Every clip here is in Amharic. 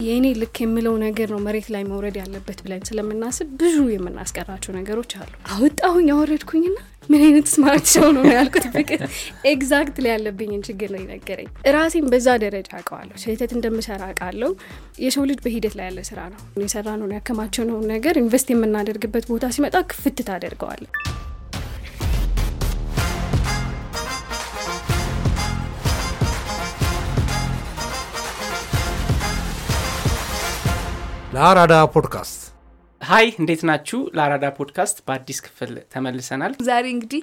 የእኔ ልክ የምለው ነገር ነው መሬት ላይ መውረድ ያለበት ብለን ስለምናስብ ብዙ የምናስቀራቸው ነገሮች አሉ። አወጣሁኝ አወረድኩኝና ምን አይነት smart ሰው ነው ያልኩት። ፍቅር exactly ያለብኝን ችግር ነው የነገረኝ። ራሴን በዛ ደረጃ አውቀዋለሁ። ስህተት እንደምሰራ አውቃለሁ። የሰው ልጅ በሂደት ላይ ያለ ስራ ነው። የሰራ ነው ያከማቸነውን ነገር invest የምናደርግበት ቦታ ሲመጣ ክፍት ታደርገዋለን። ለአራዳ ፖድካስት hi እንዴት ናችሁ? ለአራዳ ፖድካስት በአዲስ ክፍል ተመልሰናል። ዛሬ እንግዲህ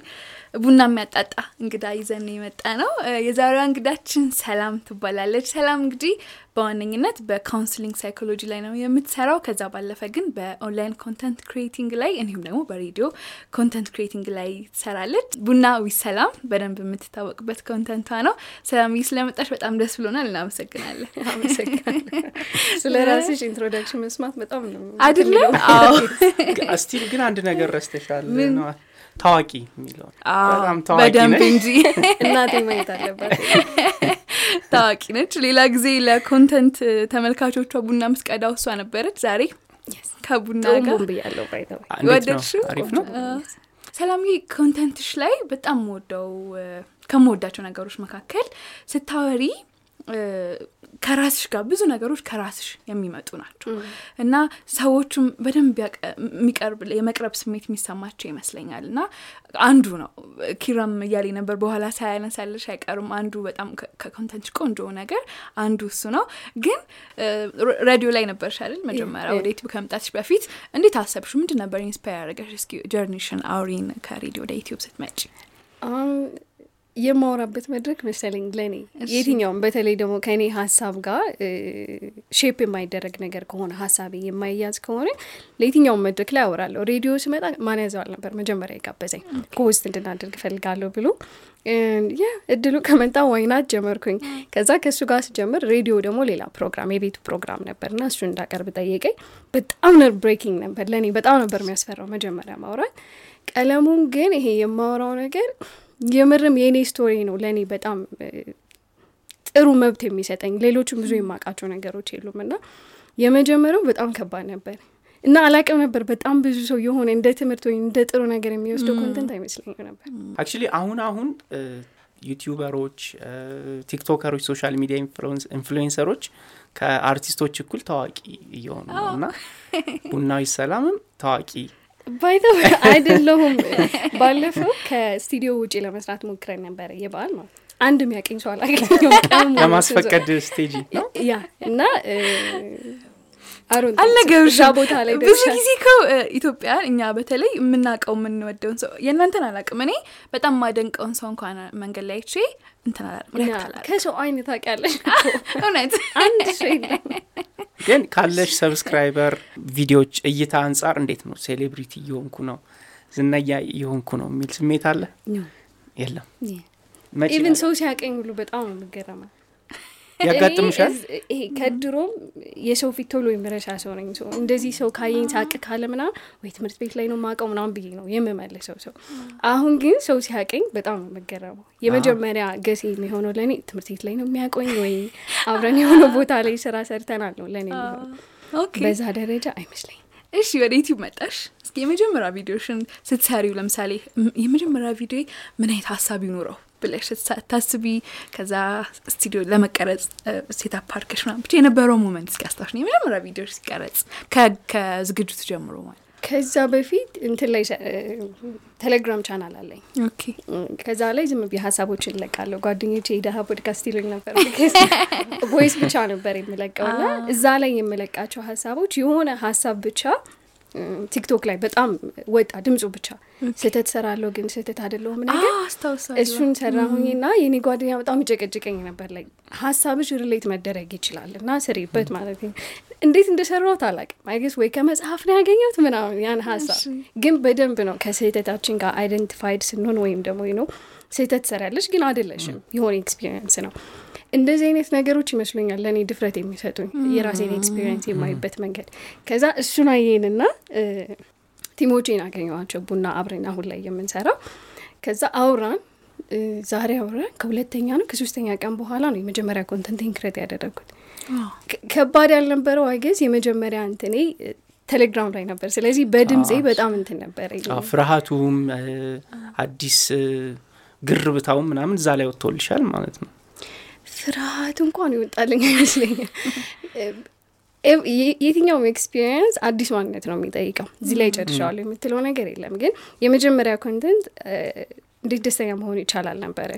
ቡና የሚያጣጣ እንግዳ ይዘን የመጣነው። የዛሬዋ እንግዳችን ሰላም ትባላለች። ሰላም እንግዲህ በዋነኝነት በ counseling psychology ላይ ነው የምትሰራው። ከዛ ባለፈ ግን በ online content creating ላይ እንዲሁም ደግሞ በሬዲዮ content creating ላይ ትሰራለች። ቡና ዊ ሰላም በደንብ የምትታወቅበት content ቷ ነው። ሰላም ስለመጣሽ በጣም ደስ ብሎናል። እናመሰግናለን። ስለ ራስሽ introduction መስማት በጣም ነው አይደለም? አዎ still ግን አንድ ነገር ረስተሻል። ታዋቂ የሚለውን በጣም ታዋቂ በደንብ ነሽ። እንጂ እናቴ ማየት አለባት። ታዋቂ ነች። ሌላ ጊዜ ለ content ተመልካቾቿ ቡና ምስቀዳው እሷ ነበረች። ዛሬ ከቡና ጋር? ወደድሽው? ሰላምዬ content ሽ ላይ በጣም ወደው ከምወዳቸው ነገሮች መካከል ስታወሪ ከራስሽ ጋር ብዙ ነገሮች ከራስሽ የሚመጡ ናቸው። እና ሰዎቹም በደንብ የሚቀርብ የመቅረብ ስሜት የሚሰማቸው ይመስለኛል። እና አንዱ ነው። ኪራም እያሌ ነበር በኋላ ሳያነሳልሽ አይቀርም። አንዱ በጣም ከ- ከ content ሽ ቆንጆ ነገር አንዱ እሱ ነው። ግን ሬዲዮ ላይ ነበርሽ አይደል መጀመሪያ? ወደ YouTube ከመምጣትሽ በፊት እንዴት አሰብሽ? ምንድን ነበር inspire ያደረገሽ? እስኪ journey ሽን አውሪን ከሬዲዮ ወደ YouTube ስትመጪ የማወራበት መድረክ መሰለኝ ለእኔ የትኛውም በተለይ ደግሞ ከእኔ ሀሳብ ጋር shape የማይደረግ ነገር ከሆነ ሀሳቤ የማይያዝ ከሆነ ለየትኛውም መድረክ ላይ አወራለሁ። ሬዲዮ ስመጣ ማን ያዘዋል ነበር መጀመሪያ የጋበዘኝ ከውስጥ እንድናደርግ እፈልጋለሁ ብሎ ያ እድሉ ከመጣ why not ጀመርኩኝ። ከዛ ከእሱ ጋር ስጀምር ሬዲዮ ደግሞ ሌላ ፕሮግራም የቤቱ ፕሮግራም ነበር እና እሱ እንዳቀርብ ጠየቀኝ። በጣም nerve wracking ነበር ለእኔ በጣም ነበር የሚያስፈራው መጀመሪያ ማውራት። ቀለሙን ግን ይሄ የማወራው ነገር የምርም የእኔ story ነው ለእኔ በጣም ጥሩ መብት የሚሰጠኝ። ሌሎችም ብዙ የማውቃቸው ነገሮች የሉም። እና የመጀመሪያው በጣም ከባድ ነበር። እና አላቅም ነበር በጣም ብዙ ሰው የሆነ እንደ ትምህርት ወይም እንደ ጥሩ ነገር የሚወስደው content አይመስለኝም ነበር። actually አሁን አሁን YouTuber ኦች፣ TikToker ኦች፣ social media influencer ኦች ከአርቲስቶች እኩል ታዋቂ እየሆኑ ነው። እና ቡናዊ ሰላምም ታዋቂ ባይተው አይደለሁም። ባለፈው ከስቱዲዮ ውጭ ለመስራት ሞክረን ነበረ የበዓል ማለት አንድ የሚያቀኝ ሰው አላገኘሁም። ለማስፈቀድ ነው ያ እና እዛ ቦታ ላይ ብዙ ጊዜ እ፣ ኢትዮጵያ እኛ በተለይ የምናውቀው የምንወደውን ሰው የእናንተን አላውቅም። እኔ በጣም ማደንቀውን ሰው እንኳን መንገድ ላይ አይቼ እንትን ከሰው አይነት ታውቂያለሽ እውነት። አንድ ሰው የለም። ግን ካለሽ subscriber ቪዲዮዎች እይታ አንጻር እንዴት ነው? celebrity እየሆንኩ ነው ዝነኛ እየሆንኩ ነው የሚል ስሜት አለ? የለም። even ሰው ሲያቀኝ ሁሉ በጣም ነው የምገረመው። ያጋጥምሻል ይሄ ከድሮም የሰው ፊት ቶሎ የምረሳ ሰው ነኝ። ሰው እንደዚህ ሰው ካየኝ ሳቅ ካለ ምናምን ወይ ትምህርት ቤት ላይ ነው ማቀው ምናምን ብዬ ነው የምመልሰው ሰው። አሁን ግን ሰው ሲያቀኝ በጣም ነው የምገረመው። የመጀመሪያ guess ኤ የሚሆነው ለእኔ ትምህርት ቤት ላይ ነው የሚያቆኝ ወይ አብረን የሆነ ቦታ ላይ ስራ ሰርተናል ነው ለእኔ የሚሆነው። okay። በዛ ደረጃ አይመስለኝም። እሺ ወደ YouTube መጣሽ። እስኪ የመጀመሪያ ቪዲዮሽን ስትሰሪው ለምሳሌ የመጀመሪያ ቪዲዮ ምን አይነት ሀሳብ ይኑረው ብለሽ ታስቢ ከዛ ስቱዲዮ ለመቀረጽ setup አድርገሽ ምናምን ብቻ የነበረው moment እስኪ አስታውሽ። የመጀመሪያ ቪዲዮ ሲቀረጽ ከዝግጅቱ ጀምሮ ማለት ከዛ በፊት እንትን ላይ ቴሌግራም ቻናል አለኝ ከዛ ላይ ዝም ብዬ ሀሳቦችን እለቃለሁ። ጓደኞቼ የደሀ ፖድካስት ይሉኝ ነበር። voice ብቻ ነበር የምለቀው እና እዛ ላይ የምለቃቸው ሀሳቦች የሆነ ሀሳብ ብቻ ቲክቶክ ላይ በጣም ወጣ ድምፁ ብቻ። ስህተት ሰራለሁ ግን ስህተት አይደለሁም ነገር እሱን ሰራሁኝና የኔ ጓደኛ በጣም ይጨቀጭቀኝ ነበር። ላይ ሀሳብሽ relate መደረግ ይችላል እና ስሪበት ማለት እንዴት እንደሰራሁት አላውቅም። I guess ወይ ከመጽሐፍ ነው ያገኘሁት ምናምን ያን ሀሳብ። ግን በደንብ ነው ከስህተታችን ጋር identified ስንሆን ወይም ደግሞ ነው ስህተት ሰራለች ግን አይደለሽም። የሆነ experience ነው። እንደዚህ አይነት ነገሮች ይመስሉኛል ለእኔ ድፍረት የሚሰጡኝ የራሴን experience የማይበት መንገድ። ከዛ እሱን አየንና team ኦቼን አገኘዋቸው ቡና አብረን አሁን ላይ የምንሰራው ከዛ አውራን ዛሬ አውራን ከሁለተኛ ነው ከሶስተኛ ቀን በኋላ ነው የመጀመሪያ content ኤን create ያደረግኩት። ከባድ ያልነበረው I guess የመጀመሪያ እንትኔ ቴሌግራም ላይ ነበር። ስለዚህ በድምፄ በጣም እንትን ነበረ ፍርሃቱም አዲስ ግር ብታውም ምናምን እዛ ላይ ወጥቶልሻል ማለት ነው። ፍርሃት እንኳን ይወጣልኝ አይመስለኛል። የትኛውም experience አዲስ ማንነት ነው የሚጠይቀው። እዚህ ላይ ጨርሻዋለሁ የምትለው ነገር የለም። ግን የመጀመሪያ content እንዴት ደስተኛ መሆን ይቻላል ነበረ።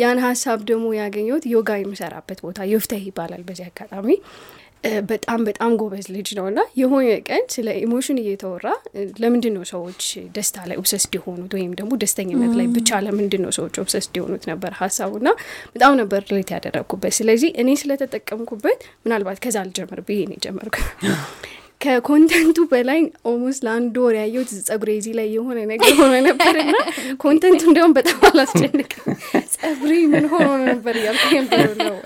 ያን ሀሳብ ደግሞ ያገኘሁት ዮጋ የምሰራበት ቦታ ዮፍተህ ይባላል። በዚህ አጋጣሚ በጣም በጣም ጎበዝ ልጅ ነው እና የሆነ ቀን ስለ emotion እየተወራ ለምንድን ነው ሰዎች ደስታ ላይ obsessed የሆኑት ወይም ደግሞ ደስተኝነት ላይ ብቻ ለምንድን ነው ሰዎች obsessed የሆኑት ነበር ሀሳቡ እና በጣም ነበር relate ያደረግኩበት። ስለዚህ እኔ ስለተጠቀምኩበት ምናልባት ከዛ አልጀምር ብዬ ነው የጀመርኩ። ከ content ኡ በላይ almost ለአንድ ወር ያየሁት ጸጉሬ እዚህ ላይ የሆነ ነገር ሆነ ነበር እና content ኡ እንዲያውም በጣም አላስጨንቅ ጸጉሬ ምን ሆኖ ነበር እያልኩ ነበር ነው።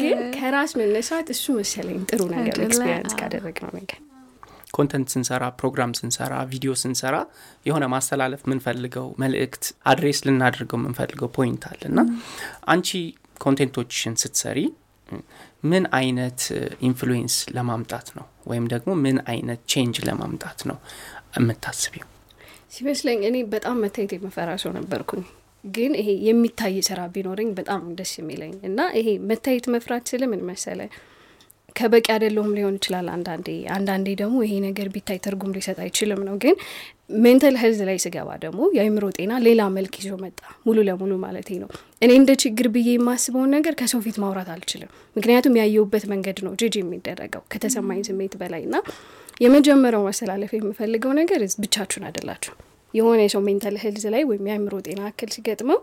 ግን ከራስ መነሳት እሱ መሰለኝ ጥሩ ነገር experience ካደረግነው ነገር። content ስንሰራ ፕሮግራም ስንሰራ ቪዲዮ ስንሰራ የሆነ ማስተላለፍ የምንፈልገው መልእክት address ልናደርገው የምንፈልገው point አለ እና አንቺ content ኦችሽን ስትሰሪ ምን አይነት influence ለማምጣት ነው ወይም ደግሞ ምን አይነት change ለማምጣት ነው የምታስቢው? ሲመስለኝ እኔ በጣም መታየት የምፈራ ሰው ነበርኩኝ። ግን ይሄ የሚታይ ስራ ቢኖረኝ በጣም ደስ የሚለኝ እና ይሄ መታየት መፍራት ስል ምን መሰለ ከበቂ አይደለሁም ሊሆን ይችላል አንዳንዴ አንዳንዴ ደግሞ ይሄ ነገር ቢታይ ትርጉም ሊሰጥ አይችልም ነው። ግን mental health ላይ ስገባ ደግሞ የአእምሮ ጤና ሌላ መልክ ይዞ መጣ ሙሉ ለሙሉ ማለት ነው። እኔ እንደ ችግር ብዬ የማስበውን ነገር ከሰው ፊት ማውራት አልችልም። ምክንያቱም ያየሁበት መንገድ ነው ጅጅ የሚደረገው ከተሰማኝ ስሜት በላይ እና የመጀመሪያው ማስተላለፍ የምፈልገው ነገር ብቻችሁን አይደላችሁ የሆነ የሰው mental health ላይ ወይም የአእምሮ ጤና እክል ሲገጥመው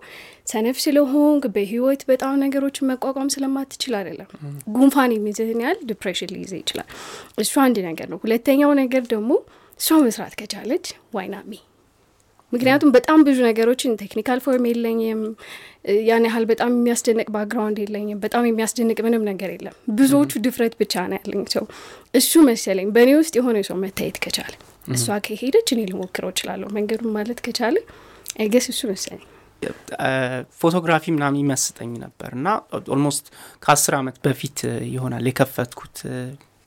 ሰነፍ ስለሆንክ በህይወት በጣም ነገሮችን መቋቋም ስለማትችል አይደለም። ጉንፋን የሚይዝህን ያህል depression ሊይዝህ ይችላል። እሱ አንድ ነገር ነው። ሁለተኛው ነገር ደግሞ እሷ መስራት ከቻለች why not me ምክንያቱም በጣም ብዙ ነገሮችን technical form የለኝም፣ ያን ያህል በጣም የሚያስደንቅ background የለኝም፣ በጣም የሚያስደንቅ ምንም ነገር የለም። ብዙዎቹ ድፍረት ብቻ ነው ያለኝ ሰው እሱ መሰለኝ። በእኔ ውስጥ የሆነ ሰው መታየት ከቻለ እሷ ከሄደች እኔ ልሞክረው እችላለሁ መንገዱን ማለት ከቻለ I guess እሱ መሰለኝ። photography ምናምን ይመስጠኝ ነበር እና almost ከአስር ዓመት በፊት ይሆናል የከፈትኩት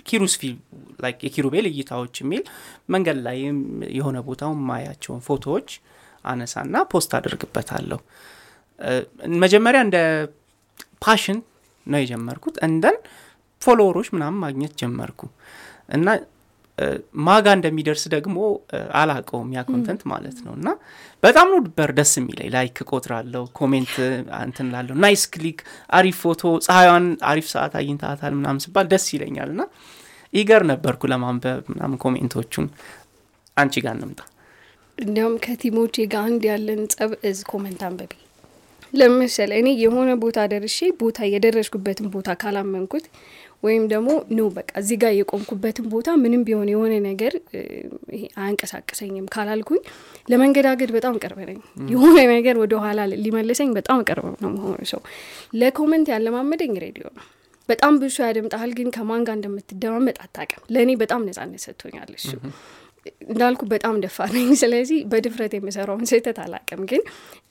ኪሩስ ፊልም like የኪሩቤል እይታዎች የሚል መንገድ ላይም የሆነ ቦታው ማያቸውን ፎቶዎች አነሳና post አድርግበታለሁ። መጀመሪያ እንደ passion ነው የጀመርኩት። እንደን follower ኦች ምናምን ማግኘት ጀመርኩ። እና ማጋ እንደሚደርስ ደግሞ አላቀውም ያ content ማለት ነው። እና በጣም ነው ደስ የሚለኝ። like እቆጥራለሁ comment እንትን ላለሁ nice click አሪፍ ፎቶ ፀሐይዋን አሪፍ ሰዓት አግኝታታል ምናምን ስባል ደስ ይለኛል። እና eager ነበርኩ ለማንበብ ምናምን comment ኦቹን። አንቺ ጋር እንምጣ። እንዲያውም ከ team ኦቼ ጋር አንድ ያለን ጸብ እዝ comment አንበቢ ለምሳሌ እኔ የሆነ ቦታ ደርሼ ቦታ የደረስኩበትን ቦታ ካላመንኩት ወይም ደግሞ no በቃ እዚህ ጋር የቆምኩበትን ቦታ ምንም ቢሆን የሆነ ነገር አያንቀሳቅሰኝም ካላልኩኝ ለመንገዳገድ በጣም ቅርብ ነኝ። የሆነ ነገር ወደ ኋላ ሊመልሰኝ በጣም ቅርብ ነው መሆኑ። ሰው ለ comment ያለማመደኝ ሬዲዮ ነው። በጣም ብዙ ያደምጣል፣ ግን ከማን ጋር እንደምትደማመጥ አታውቅም። ለእኔ በጣም ነጻነት ሰጥቶኛል እሱ እንዳልኩ በጣም ደፋር ነኝ። ስለዚህ በድፍረት የምሰራውን ስህተት አላቅም፣ ግን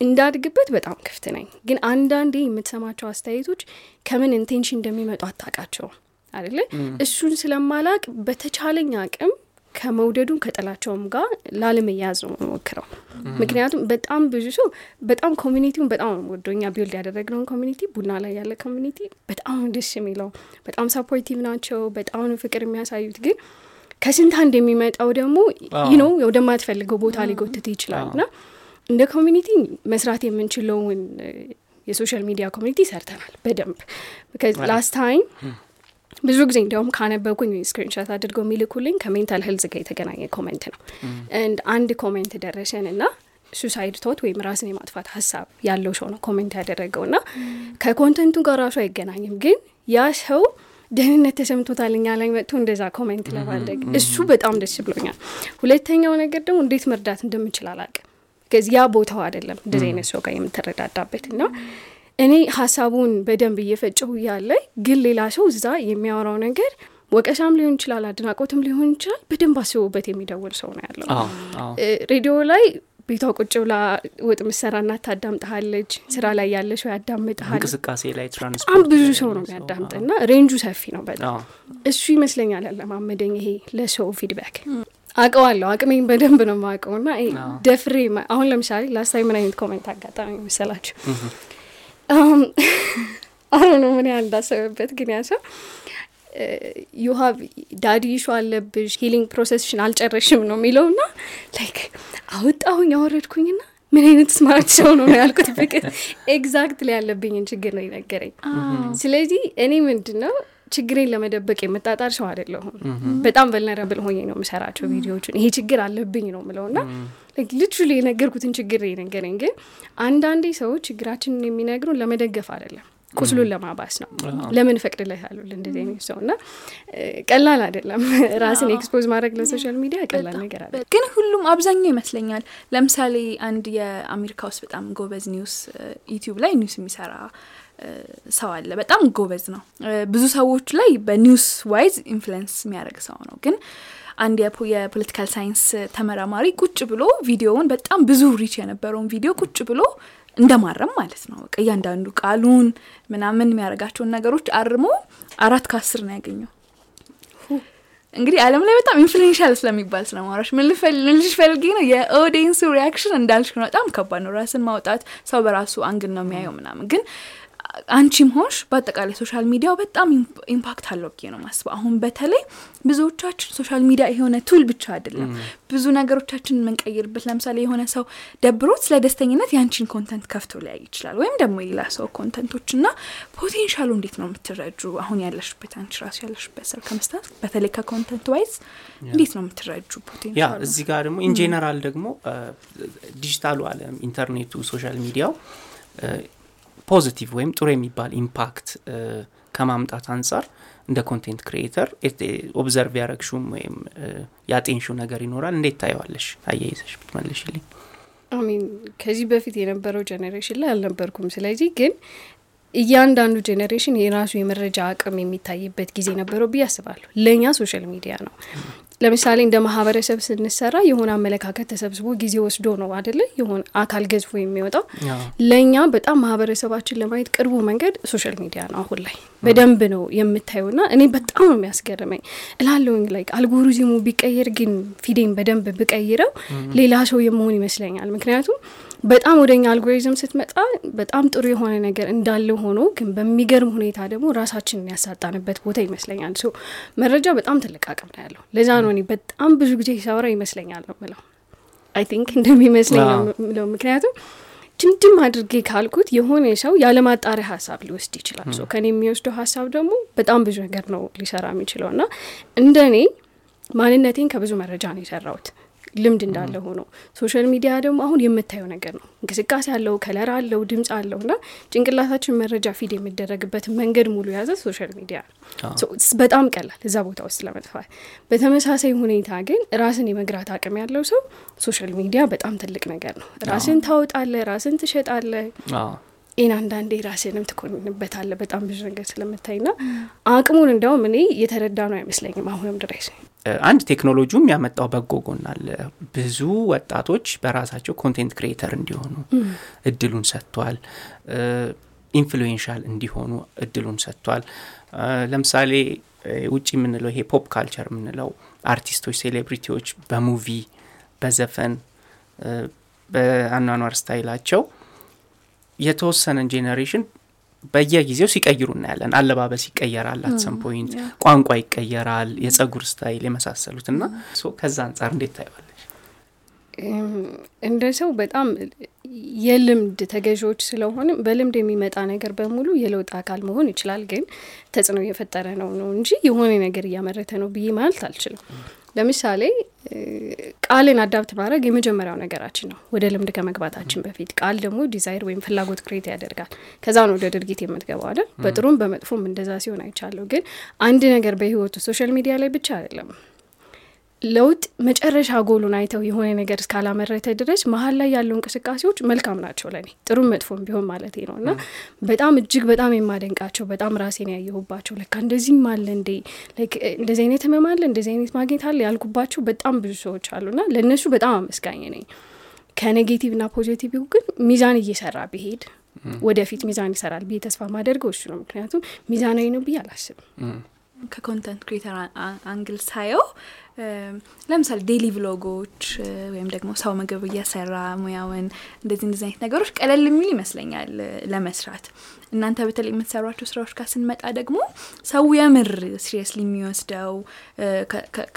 እንዳድግበት በጣም ክፍት ነኝ። ግን አንዳንዴ የምትሰማቸው አስተያየቶች ከምን intention እንደሚመጡ አታውቃቸውም አይደለ? እሱን ስለማላቅ በተቻለኝ አቅም ከመውደዱም ከጥላቸውም ጋር ላለመያዝ ነው የምሞክረው። ምክንያቱም በጣም ብዙ ሰው በጣም community ውን በጣም ወዶኛ build ያደረግነውን community ቡና ላይ ያለ community በጣም ደስ የሚለው። በጣም supportive ናቸው። በጣም ፍቅር የሚያሳዩት። ግን ከስንት አንድ የሚመጣው ደግሞ ይህ ነው ወደማትፈልገው ቦታ ሊጎትት ይችላል። እና እንደ community መስራት የምንችለውን የ social media community ሰርተናል በደንብ። last time ብዙ ጊዜ እንዲያውም ካነበብኩኝ screenshot አድርገው የሚልኩልኝ ከ mental health ጋር የተገናኘ comment ነው። እንድ አንድ comment ደረሰን እና suicide thought ወይም ራስን የማጥፋት ሀሳብ ያለው ሰው ነው comment ያደረገው እና ከ content ኡ ጋር ራሱ አይገናኝም፣ ግን ያ ሰው ደህንነት ተሰምቶታል እኛ ላይ መጥቶ እንደዛ comment ለማድረግ እሱ በጣም ደስ ብሎኛል። ሁለተኛው ነገር ደግሞ እንዴት መርዳት እንደምችል አላቅም። ከዚ ያ ቦታው አይደለም እንደዚህ አይነት ሰው ጋር የምትረዳዳበት እና እኔ ሀሳቡን በደንብ እየፈጨሁ እያለ ግን ሌላ ሰው እዛ የሚያወራው ነገር ወቀሳም ሊሆን ይችላል፣ አድናቆትም ሊሆን ይችላል። በደንብ አስቦበት የሚደውል ሰው ነው ያለው። ሬዲዮ ላይ ቤቷ ቁጭ ብላ ወጥ ምትሰራ እናት ታዳምጠሃለች። ስራ ላይ ያለ ሰው ያዳምጠሃል። እንቅስቃሴ ላይ በጣም ብዙ ሰው ነው ያለ ሰው፣ የሚያዳምጥ አዎ። እና range ኡ ሰፊ ነው በጣም እሱ ይመስለኛል ያለማመደኝ ይሄ ለሰው feedback አውቀዋለሁ አቅሜን በደንብ ነው የማውቀው ና ይሄ አዎ። ደፍሬ አሁን ለምሳሌ last ምን አይነት comment አጋጠመኝ መሰላችሁ አሁን ነው ምን ያህል እንዳሰበበት ግን ያ ሰው you have daddy issue አለብሽ healing process ሽን አልጨረሽም ነው የሚለው ና like አወጣሁኝ አወረድኩኝ ና ምን አይነት smart ሰው ነው ነው ያልኩት ፍቅር exactly ያለብኝን ችግር ነው የነገረኝ። ስለዚህ እኔ ምንድን ነው ችግሬን ለመደበቅ የምጣጣር ሰው አይደለሁም። በጣም vulnerable ሆኜ ነው የምሰራቸው ቪዲዮዎችን። ይሄ ችግር አለብኝ ነው ምለው ና ልትሉ የነገርኩትን ችግር የነገረኝ። ግን አንዳንዴ ሰዎች ችግራችንን የሚነግሩን ለመደገፍ አይደለም ቁስሉን ለማባስ ነው። ለምን ፈቅድለታሉ እንደዚህ አይነት ሰው እና ቀላል አይደለም። ራስን expose ማድረግ ለ social media ቀላል ነገር አለ ግን ሁሉም አብዛኛው ይመስለኛል። ለምሳሌ አንድ የአሜሪካ ውስጥ በጣም ጎበዝ news YouTube ላይ news የሚሰራ ሰው አለ። በጣም ጎበዝ ነው። ብዙ ሰዎች ላይ በ news wise influence የሚያደርግ ሰው ነው። ግን አንድ የፖ- የ political science ተመራማሪ ቁጭ ብሎ ቪዲዮውን በጣም ብዙ reach የነበረውን ቪዲዮ ቁጭ ብሎ እንደማረም ማለት ነው። በቃ እያንዳንዱ ቃሉን ምናምን የሚያደርጋቸውን ነገሮች አርሞ አራት ከአስር ነው ያገኘው። እንግዲህ ዓለም ላይ በጣም influential ስለሚባል ምን ልልሽ ፈልጌ ነው? የ audience ኡ reaction እንዳልሽ ነው። በጣም ከባድ ነው። ራስን ማውጣት ሰው በራሱ angle ነው የሚያየው ምናምን። ግን አንቺም ሆንሽ በአጠቃላይ social media ው በጣም impact አለው ብዬ ነው ማስበው አሁን በተለይ ብዙዎቻችን social media የሆነ tool ብቻ አይደለም። ብዙ ነገሮቻችን የምንቀይርበት ለምሳሌ የሆነ ሰው ደብሮት ስለ ደስተኝነት የአንቺን content ከፍቶ ሊያይ ይችላል ወይም ደግሞ የሌላ ሰው content ኦች እና ፖቴንሻሉ እንዴት ነው የምትረጁ? አሁን ያለሽበት አንቺ ራሱ ያለሽበት ሰር ከመስታት በተለይ ከኮንተንት ዋይዝ እንዴት ነው የምትረጁ ያ ፖቴንሻሉ እዚህ ጋር ደግሞ ኢንጄነራል ደግሞ ዲጂታሉ አለም ኢንተርኔቱ ሶሻል ሚዲያው ፖዚቲቭ ወይም ጥሩ የሚባል ኢምፓክት ከማምጣት አንጻር እንደ ኮንቴንት ክሪኤተር ኦብዘርቭ ያረግሹም ወይም ያጤንሹ ነገር ይኖራል። እንዴት ታየዋለሽ? አያይዘሽ ብትመልሽልኝ። አሚን ከዚህ በፊት የነበረው generation ላይ አልነበርኩም። ስለዚህ ግን እያንዳንዱ generation የራሱ የመረጃ አቅም የሚታይበት ጊዜ ነበረው ብዬ አስባለሁ። ለእኛ social media ነው ለምሳሌ እንደ ማህበረሰብ ስንሰራ የሆነ አመለካከት ተሰብስቦ ጊዜ ወስዶ ነው አደለ የሆነ አካል ገዝፎ የሚወጣው። ለእኛ በጣም ማህበረሰባችን ለማየት ቅርቡ መንገድ social media ነው አሁን ላይ። በደንብ ነው የምታየው ና እኔ በጣም ነው የሚያስገርመኝ። እላለሁኝ ላይ አልጎሪዝሙ ቢቀየር ግን feed ኤን በደንብ ብቀይረው ሌላ ሰው የመሆን ይመስለኛል። ምክንያቱም በጣም ወደኛ አልጎሪዝም ስትመጣ በጣም ጥሩ የሆነ ነገር እንዳለ ሆኖ ግን በሚገርም ሁኔታ ደግሞ ራሳችንን ያሳጣንበት ቦታ ይመስለኛል። so መረጃ በጣም ትልቅ አቅም ነው ያለው። ለዛ ነው እኔ በጣም ብዙ ጊዜ ሳወራ ይመስለኛል ነው ምለው I think እንደሚመስለኝ ነው ምለው ምክንያቱም ድምድም አድርጌ ካልኩት የሆነ ሰው ያለማጣሪያ ሀሳብ ሊወስድ ይችላል። so ከኔ የሚወስደው ሀሳብ ደግሞ በጣም ብዙ ነገር ነው ሊሰራ የሚችለው እና እንደ እኔ ማንነቴን ከብዙ መረጃ ነው የሰራሁት ልምድ እንዳለ ሆኖ social media ደግሞ አሁን የምታየው ነገር ነው። እንቅስቃሴ አለው color አለው ድምጽ አለው እና ጭንቅላታችን መረጃ feed የሚደረግበት መንገድ ሙሉ የያዘ social media ነው። በጣም ቀላል እዛ ቦታ ውስጥ ለመጥፋት። በተመሳሳይ ሁኔታ ግን ራስን የመግራት አቅም ያለው ሰው social media በጣም ትልቅ ነገር ነው። ራስን ታወጣለህ ራስን ትሸጣለህ ይህን አንዳንዴ ራስንም ትኮንንበታለህ በጣም ብዙ ነገር ስለምታይ ና አቅሙን እንዲያውም እኔ የተረዳነው አይመስለኝም አሁንም ድረስ አንድ ቴክኖሎጂውም ያመጣው በጎ ጎን አለ። ብዙ ወጣቶች በራሳቸው content creator እንዲሆኑ እድሉን ሰጥቷል። influential እንዲሆኑ እድሉን ሰጥቷል። ለምሳሌ ውጭ የምንለው ይሄ pop culture የምንለው አርቲስቶች celebrity ዎች በ movie በዘፈን በአኗኗር style ኣቸው የተወሰነን generation በየጊዜው ሲቀይሩ እናያለን። አለባበስ ይቀየራል at some point ቋንቋ ይቀየራል የጸጉር style የመሳሰሉት እና ከዛ አንጻር እንዴት ታየዋለች እም፣ እንደ ሰው በጣም የልምድ ተገዢዎች ስለሆነ በልምድ የሚመጣ ነገር በሙሉ የለውጥ አካል መሆን ይችላል ግን ተጽዕኖ እየፈጠረ ነው ነው እንጂ የሆነ ነገር እያመረተ ነው ብዬ ማለት አልችልም ለምሳሌ ቃልን adapt ማድረግ የመጀመሪያው ነገራችን ነው። ወደ ልምድ ከመግባታችን በፊት ቃል ደግሞ desire ወይም ፍላጎት create ያደርጋል። ከዛ ነው ወደ ድርጊት የምትገባው አይደል? በጥሩም በመጥፎም እንደዛ ሲሆን አይቻለሁ። ግን አንድ ነገር በህይወቱ social media ላይ ብቻ አይደለም ለውጥ መጨረሻ ጎሉን አይተው የሆነ ነገር እስካላመረተ ድረስ መሀል ላይ ያለው እንቅስቃሴዎች መልካም ናቸው ለኔ። ጥሩም መጥፎም ቢሆን ማለት ነው። እና በጣም እጅግ በጣም የማደንቃቸው በጣም ራሴን ያየሁባቸው ለካ እንደዚህም አለ እንዴ? like እንደዚህ አይነት ህመም አለ እንደዚህ አይነት ማግኘት አለ ያልኩባቸው በጣም ብዙ ሰዎች አሉና ለእነሱ በጣም አመስጋኝ ነኝ። ከ negative ና positive ግን ሚዛን እየሰራ ቢሄድ ወደፊት ሚዛን ይሰራል ብዬ ተስፋ ማደርገው እሱ ነው። ምክንያቱም ሚዛናዊ ነው ብዬ አላስብም። ከ content creator angle ሳየው ለምሳሌ daily vlog ኦች ወይም ደግሞ ሰው ምግብ እየሰራ ሙያውን እንደዚህ እንደዚህ አይነት ነገሮች ቀለል የሚል ይመስለኛል ለመስራት። እናንተ በተለይ የምትሰሯቸው ስራዎች ጋር ስንመጣ ደግሞ ሰው የምር seriously የሚወስደው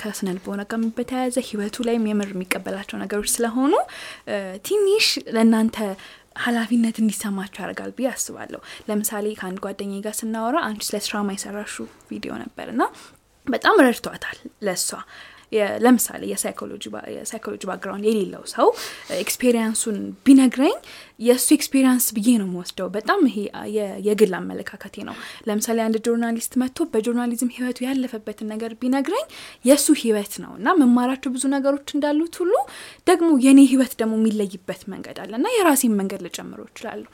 ከእነሱ ጋር በተያያዘ ህይወቱ ላይም የምር የሚቀበላቸው ነገሮች ስለሆኑ ትንሽ ለእናንተ ኃላፊነት እንዲሰማቸው ያደርጋል ብዬ አስባለሁ። ለምሳሌ ከአንድ ጓደኛ ጋር ስናወራ አንቺ ስለ trauma የሰራሹ ቪዲዮ ነበር እና በጣም ረድቷታል ለእሷ ለምሳሌ የ psychology background የሌለው ሰው experience ኡን ቢነግረኝ የእሱ experience ብዬ ነው የምወስደው። በጣም ይሄ የግል አመለካከቴ ነው። ለምሳሌ አንድ journalist መጥቶ በ journalism ህይወቱ ያለፈበትን ነገር ቢነግረኝ የእሱ ህይወት ነው እና መማራቸው ብዙ ነገሮች እንዳሉት ሁሉ ደግሞ የእኔ ህይወት ደግሞ የሚለይበት መንገድ አለ እና የራሴን መንገድ ልጨምሮ ይችላሉ።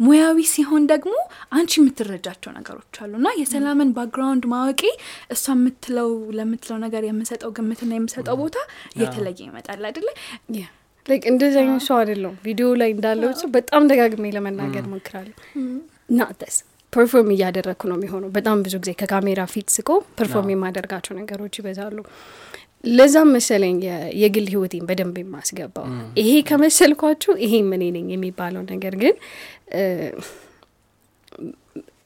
ሙያዊ ሲሆን ደግሞ አንቺ የምትረጃቸው ነገሮች አሉ እና የሰላምን background ማውቀው እሷ የምትለው ለምትለው ነገር የምሰጠው ግምትና የምሰጠው ቦታ እየተለየ ይመጣል አይደለ? ላይክ እንደዚህ አይነት ሰው አይደለሁም። ቪዲዮ ላይ እንዳለው ሰው በጣም ደጋግሜ ለመናገር ሞክራለሁ። ናተስ ፐርፎርም እያደረግኩ ነው የሚሆነው። በጣም ብዙ ጊዜ ከካሜራ ፊት ስቆ ፐርፎርም የማደርጋቸው ነገሮች ይበዛሉ። ለዛም መሰለኝ የግል ህይወቴን በደንብ የማስገባው። ይሄ ከመሰልኳችሁ ይሄ ምን ነኝ የሚባለው ነገር ግን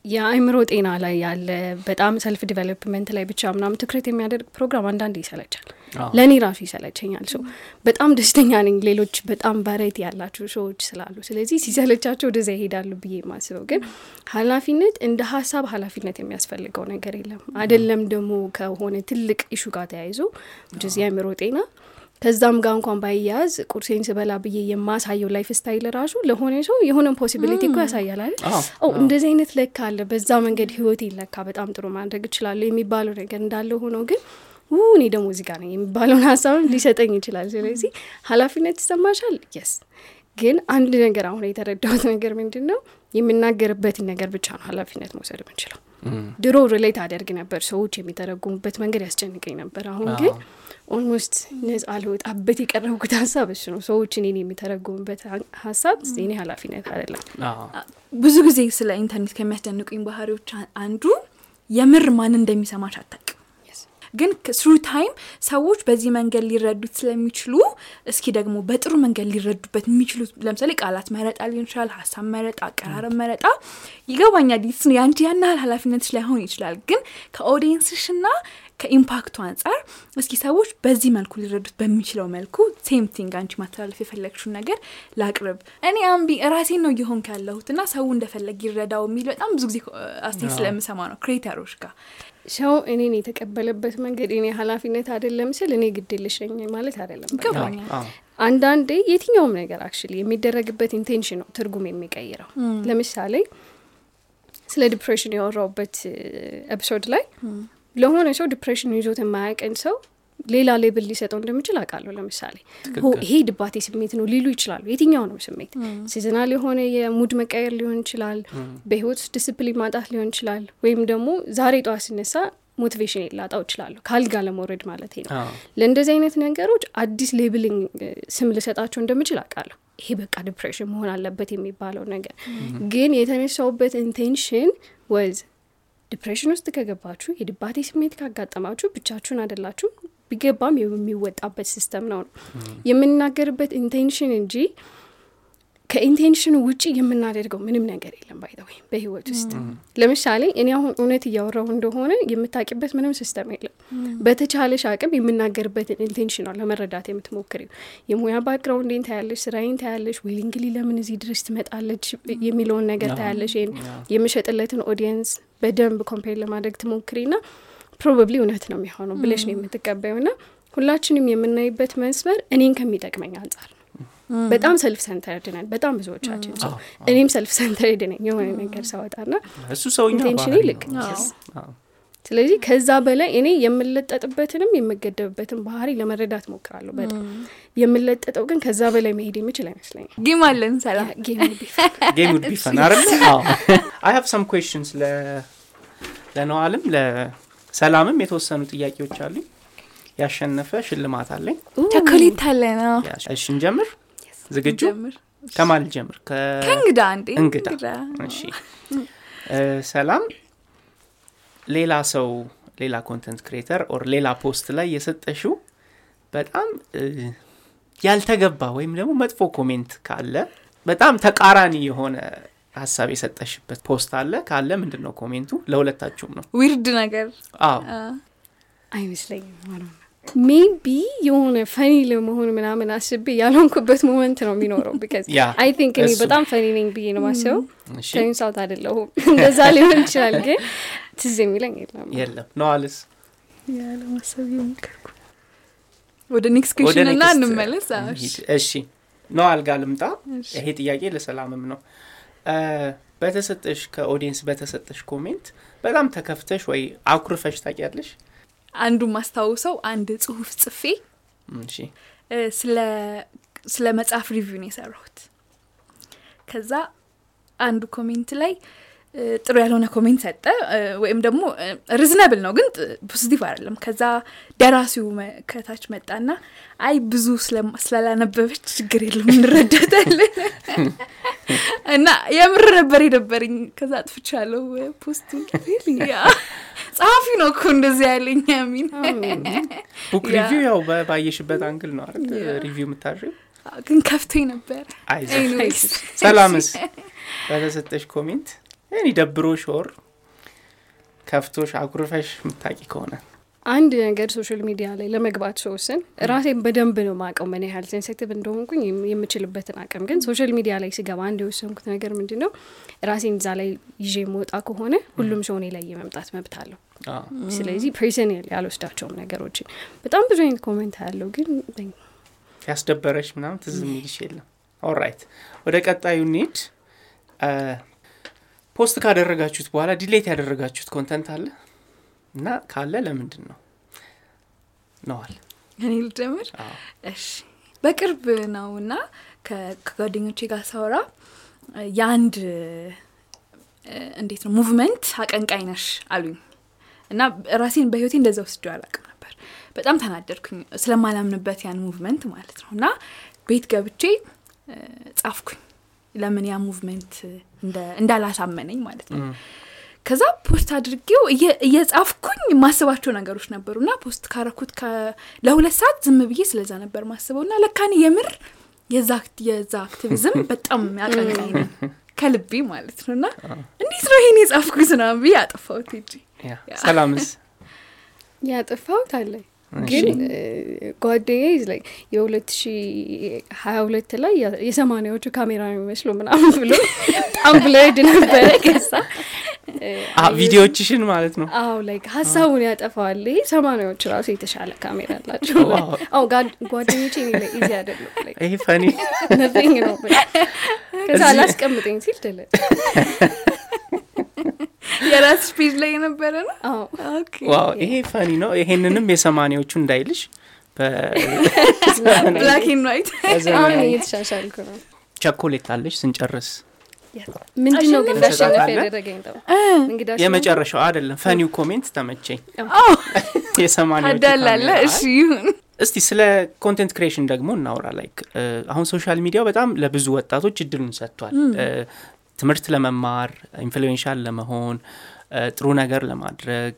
የአእምሮ ጤና ላይ ያለ በጣም ሰልፍ ዲቨሎፕመንት ላይ ብቻ ምናምን ትኩረት የሚያደርግ ፕሮግራም አንዳንድ ይሰለቻል። ለእኔ ራሱ ይሰለቸኛል። ሰው በጣም ደስተኛ ነኝ ሌሎች በጣም variety ያላቸው ሰዎች ስላሉ፣ ስለዚህ ሲሰለቻቸው ወደዚያ ይሄዳሉ ብዬ የማስበው ግን ኃላፊነት እንደ ሀሳብ ኃላፊነት የሚያስፈልገው ነገር የለም። አይደለም ደግሞ ከሆነ ትልቅ issue ጋር ተያይዞ የአእምሮ ጤና ከዛም ጋር እንኳን ባያያዝ ቁርሴን ስበላ ብዬ የማሳየው lifestyle ራሱ ለሆነ ሰው የሆነ possibility እኮ ያሳያል አይደል? እንደዚህ አይነት ለካ አለ፣ በዛ መንገድ ህይወት ለካ በጣም ጥሩ ማድረግ እችላለሁ የሚባለው ነገር እንዳለ ሆኖ ግን ኦው እኔ ደግሞ እዚህ ጋር ነኝ የሚባለውን ሀሳብም ሊሰጠኝ ይችላል። ስለዚህ ኃላፊነት ይሰማሻል? yes ግን አንድ ነገር አሁን የተረዳሁት ነገር ምንድን ነው የምናገርበትን ነገር ብቻ ነው ኃላፊነት መውሰድ የምንችለው። ድሮ relate አደርግ ነበር፣ ሰዎች የሚተረጉሙበት መንገድ ያስጨንቀኝ ነበር። አሁን ግን almost ነጻ ልወጣበት የቀረብኩት ሀሳብ እሱ ነው። ሰዎች እኔን የሚተረጉሙበት ሀሳብ የእኔ ኃላፊነት አይደለም። ብዙ ጊዜ ስለ ኢንተርኔት ከሚያስደንቁኝ ባህሪዎች አንዱ የምር ማን እንደሚሰማች አታውቅም። ግን through time ሰዎች በዚህ መንገድ ሊረዱት ስለሚችሉ እስኪ ደግሞ በጥሩ መንገድ ሊረዱበት የሚችሉት ለምሳሌ ቃላት መረጣ ሊሆን ይችላል፣ ሀሳብ መረጣ፣ አቀራረብ መረጣ ይገባኛል። የአንቺ ያን ያህል ኃላፊነትሽ ላይሆን ይችላል። ግን ከኦዲየንስሽና ከኢምፓክቱ አንጻር እስኪ ሰዎች በዚህ መልኩ ሊረዱት በሚችለው መልኩ same thing አንቺ ማስተላለፍ የፈለግሽውን ነገር ላቅርብ። እኔ አምቢ ራሴን ነው እየሆንክ ያለሁት እና ሰው እንደፈለግ ይረዳው የሚል በጣም ብዙ ጊዜ አስቴት ስለምሰማ ነው ክሬተሮች ጋር ሰው እኔን የተቀበለበት መንገድ እኔ ኃላፊነት አይደለም ስል እኔ ግድልሽ ነኝ ማለት አይደለም። አንዳንዴ የትኛውም ነገር አክቹዋሊ የሚደረግበት ኢንቴንሽን ነው ትርጉም የሚቀይረው። ለምሳሌ ስለ ዲፕሬሽን ያወራውበት ኤፒሶድ ላይ ለሆነ ሰው ዲፕሬሽን ይዞት የማያውቅን ሰው ሌላ ሌብል ሊሰጠው እንደሚችል አውቃለሁ። ለምሳሌ ይሄ ድባቴ ስሜት ነው ሊሉ ይችላሉ። የትኛውንም ስሜት ሲዝናል የሆነ የ mood መቀየር ሊሆን ይችላል፣ በህይወት ውስጥ ዲስፕሊን ማጣት ሊሆን ይችላል፣ ወይም ደግሞ ዛሬ ጠዋት ስነሳ motivation ላጣው እችላለሁ፣ ከአልጋ ለመውረድ ማለት ነው። ለእንደዚህ አይነት ነገሮች አዲስ labeling ስም ልሰጣቸው እንደምችል አውቃለሁ። ይሄ በቃ depression መሆን አለበት የሚባለው ነገር ግን የተነሳውበት intention was depression ውስጥ ከገባችሁ የድባቴ ስሜት ካጋጠማችሁ ብቻችሁን አይደላችሁ ቢገባም የሚወጣበት system ነው ነው የምናገርበት intention እንጂ ከ intention ኡ ውጭ የምናደርገው ምንም ነገር የለም። by the way ወይም በህይወት ውስጥ ለምሳሌ እኔ አሁን እውነት እያወራሁ እንደሆነ የምታቂበት ምንም system የለም። በተቻለሽ አቅም የምናገርበትን intention ለመረዳት የምትሞክሪው። የሙያ background ኤን ታያለሽ፣ ስራዬን ታያለሽ፣ willingly ለምን እዚህ ድረስ ትመጣለች የሚለውን ነገር ታያለሽ። የምሸጥለትን audience በደንብ compare ለማድረግ ትሞክሪና probably እውነት ነው የሚሆነው ብለሽ ነው የምትቀበዪው ና ሁላችንም የምናይበት መስመር እኔን ከሚጠቅመኝ አንጻር ነው። በጣም self centered ነን በጣም ብዙዎቻችን ሰው እኔም self centered ነኝ የሆነ ነገር ሳወጣና እሱ ሰውኛ intention ልክ ስለዚህ ከዛ በላይ እኔ የምለጠጥበትንም የምገደብበትን ባህሪ ለመረዳት ሞክራለሁ። በጣም የምለጠጠው ግን ከዛ በላይ መሄድ የምችል አይመስለኛል። game አለን ሰላም game would be fun አይደለ? I have some questions ለነዋልም ለሰላምም የተወሰኑ ጥያቄዎች አሉኝ። ያሸነፈ ሽልማት አለኝ። ቸኮሌት አለ ነው። እሺ እንጀምር። ዝግጁ ጀምር። ከማን ልጀምር ከእንግዳ አንዴ እንግዳ እሺ ሰላም ሌላ ሰው ሌላ content creator or ሌላ post ላይ የሰጠሽው በጣም ያልተገባ ወይም ደግሞ መጥፎ comment ካለ በጣም ተቃራኒ የሆነ ሀሳብ የሰጠሽበት post አለ። ካለ ምንድን ነው comment ኡ ለሁለታችሁም ነው። weird ነገር። አይመስለኝም maybe የሆነ funny ለመሆን ምናምን አስቤ ያልሆንኩበት moment ነው የሚኖረው because I think እኔ በጣም funny ነኝ ብዬ ነው ማስበው እሺ። ከሚን ሳውት አይደለሁም። እንደዛ ሊሆን ይችላል ግን ትዝ የሚለኝ የለም። የለም። ነዋልስ ያለ ማሰብ የሞከርኩ። ወደ next ወደ question እና እንመለስ አዎ፣ እሺ። ነዋል ጋር ልምጣ። ይሄ ጥያቄ ለሰላምም ነው። በተሰጠሽ ከ audience በተሰጠሽ comment በጣም ተከፍተሽ ወይ አኩርፈሽ ታውቂያለሽ አንዱ ማስታውሰው አንድ ጽሁፍ ጽፌ ስለ ስለ መጽሐፍ review ነው የሰራሁት። ከዛ አንዱ comment ላይ ጥሩ ያልሆነ comment ሰጠ። ወይም ደግሞ reasonable ነው ግን positive አይደለም። ከዛ ደራሲው ከታች መጣና አይ ብዙ ስላላነበበች ችግር የለም እንረዳታለን እና የምር ነበር የነበረኝ ከዛ አጥፍቻለሁ post ኡ ያ ጸሐፊ ነው እኮ እንደዚህ ያለኝ ሚን ቡክ ሪቪው ያው ባየሽበት angle ነው አይደል? review የምታደርጊው ግን ከፍቶኝ Anyways። ሰላምስ? በተሰጠሽ comment ደብሮሽ ወይ ከፍቶሽ አኩርፈሽ የምታቂ ከሆነ። አንድ ነገር social media ላይ ለመግባት ስወስን ራሴን በደንብ ነው ማቀው ምን ያህል sensitive እንደሆንኩኝ የም- የምችልበትን አቅም። ግን social media ላይ ስገባ አንድ የወሰንኩት ነገር ምንድን ነው ራሴን እዛ ላይ ይዤ የምወጣ ከሆነ ሁሉም ሰው እኔ ላይ የመምጣት መብት አለው። ስለዚህ personal አልወስዳቸውም ነገሮችን። በጣም ብዙ አይነት comment ያለው ግን ያስደበረሽ ምናምን ትዝ የሚልሽ የለም። alright ወደ ቀጣዩ እ፣ post ካደረጋችሁት በኋላ delete ያደረጋችሁት content አለ? እና ካለ ለምንድን ነው? ነዋል። እኔ ልጀምር? እሺ። በቅርብ ነው እና ከጓደኞቼ ጋር ሳወራ የአንድ እንዴት ነው movement አቀንቃኝ ነሽ አሉኝ። እና ራሴን በህይወቴ እንደዛ ወስጄ አላውቅም ነበር። በጣም ተናደድኩኝ ስለማላምንበት ያን movement ማለት ነው። እና ቤት ገብቼ ጻፍኩኝ ለምን ያ movement እንደ- እንዳላሳመነኝ ማለት ነው ከዛ post አድርጌው እየ- እየጻፍኩኝ የማስባቸው ነገሮች ነበሩ እና post ካረኩት ከ- ለሁለት ሰዓት ዝም ብዬ ስለዛ ነበር ማስበው እና ለካ እኔ የምር የዛ activism በጣም አቀንቃኝ ነኝ ከልቤ ማለት ነው እና እንዴት ነው ይሄን የጻፍኩት ምናምን ብዬ አጠፋሁት ሄጄ yeah። yeah። ሰላምስ ያጠፋሁት አለ እሺ። ግን ጓደኛ ላይ የሁለት ሺ ሀያ ሁለት ላይ የሰማኒያዎቹ ካሜራ ነው የሚመስለው ምናምን ብሎ በጣም blurred ነበረ ከዛ። ቪዲዮዎችሽን ማለት ነው? አዎ like ሀሳቡን ያጠፋዋል። ይሄ ሰማኒያዎች ራሱ የተሻለ ካሜራ አላቸው አሁ ጓደኞቼ እኔ ላይ easy አይደለም ይሄ funny ነኝ ነው ከዛ አላስቀምጠኝ ሲል ደለ የራስሽ page ላይ የነበረ ነው? አዎ። okay። wow ይሄ funny ነው። ይሄንንም የሰማኒዎቹ እንዳይልሽ ብላክ ኤንድ ዋይት እየተሻሻልኩ ነው። ቸኮሌት አለሽ ስንጨርስ? ምንድን ነው ግን እንዳሸነፈ? ያደረገኝ የመጨረሻው አይደለም። funny ው comment ተመቸኝ። አዎ። የሰማኒዎቹ እሺ ይሁን። እስቲ ስለ content creation ደግሞ እናውራ። like አሁን social media ው በጣም ለብዙ ወጣቶች እድሉን ሰጥቷል ትምህርት ለመማር influential ለመሆን ጥሩ ነገር ለማድረግ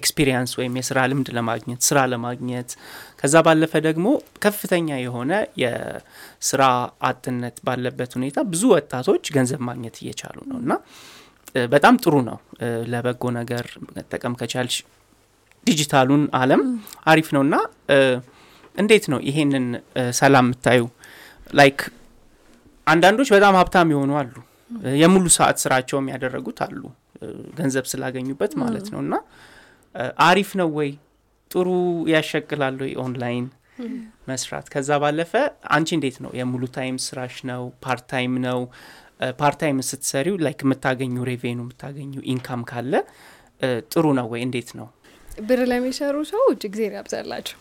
experience ወይም የስራ ልምድ ለማግኘት ስራ ለማግኘት ከዛ ባለፈ ደግሞ ከፍተኛ የሆነ የስራ አጥነት ባለበት ሁኔታ ብዙ ወጣቶች ገንዘብ ማግኘት እየቻሉ ነው እና በጣም ጥሩ ነው። ለበጎ ነገር መጠቀም ከቻልሽ ዲጂታሉን አለም አሪፍ ነው እና እንዴት ነው ይሄንን ሰላም የምታዩ? like አንዳንዶች በጣም ሀብታም የሆኑ አሉ የሙሉ ሰዓት ስራቸውም ያደረጉት አሉ ገንዘብ ስላገኙበት ማለት ነው። እና አሪፍ ነው ወይ? ጥሩ ያሸቅላል ወይ ኦንላይን መስራት? ከዛ ባለፈ አንቺ እንዴት ነው? የሙሉ time ስራሽ ነው? part time ነው? part time ስትሰሪው like የምታገኙ revenue የምታገኙ income ካለ ጥሩ ነው ወይ? እንዴት ነው? ብር ለሚሰሩ ሰዎች እግዜር ያብዛላቸው